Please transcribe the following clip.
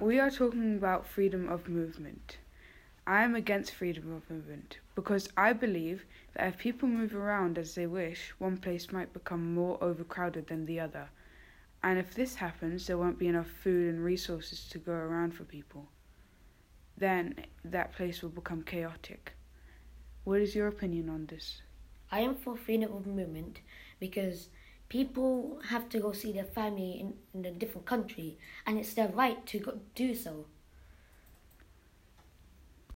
We are talking about freedom of movement. I am against freedom of movement because I believe that if people move around as they wish, one place might become more overcrowded than the other. And if this happens, there won't be enough food and resources to go around for people. Then that place will become chaotic. What is your opinion on this? I am for freedom of movement because people have to go see their family in, in a different country and it's their right to go, do so.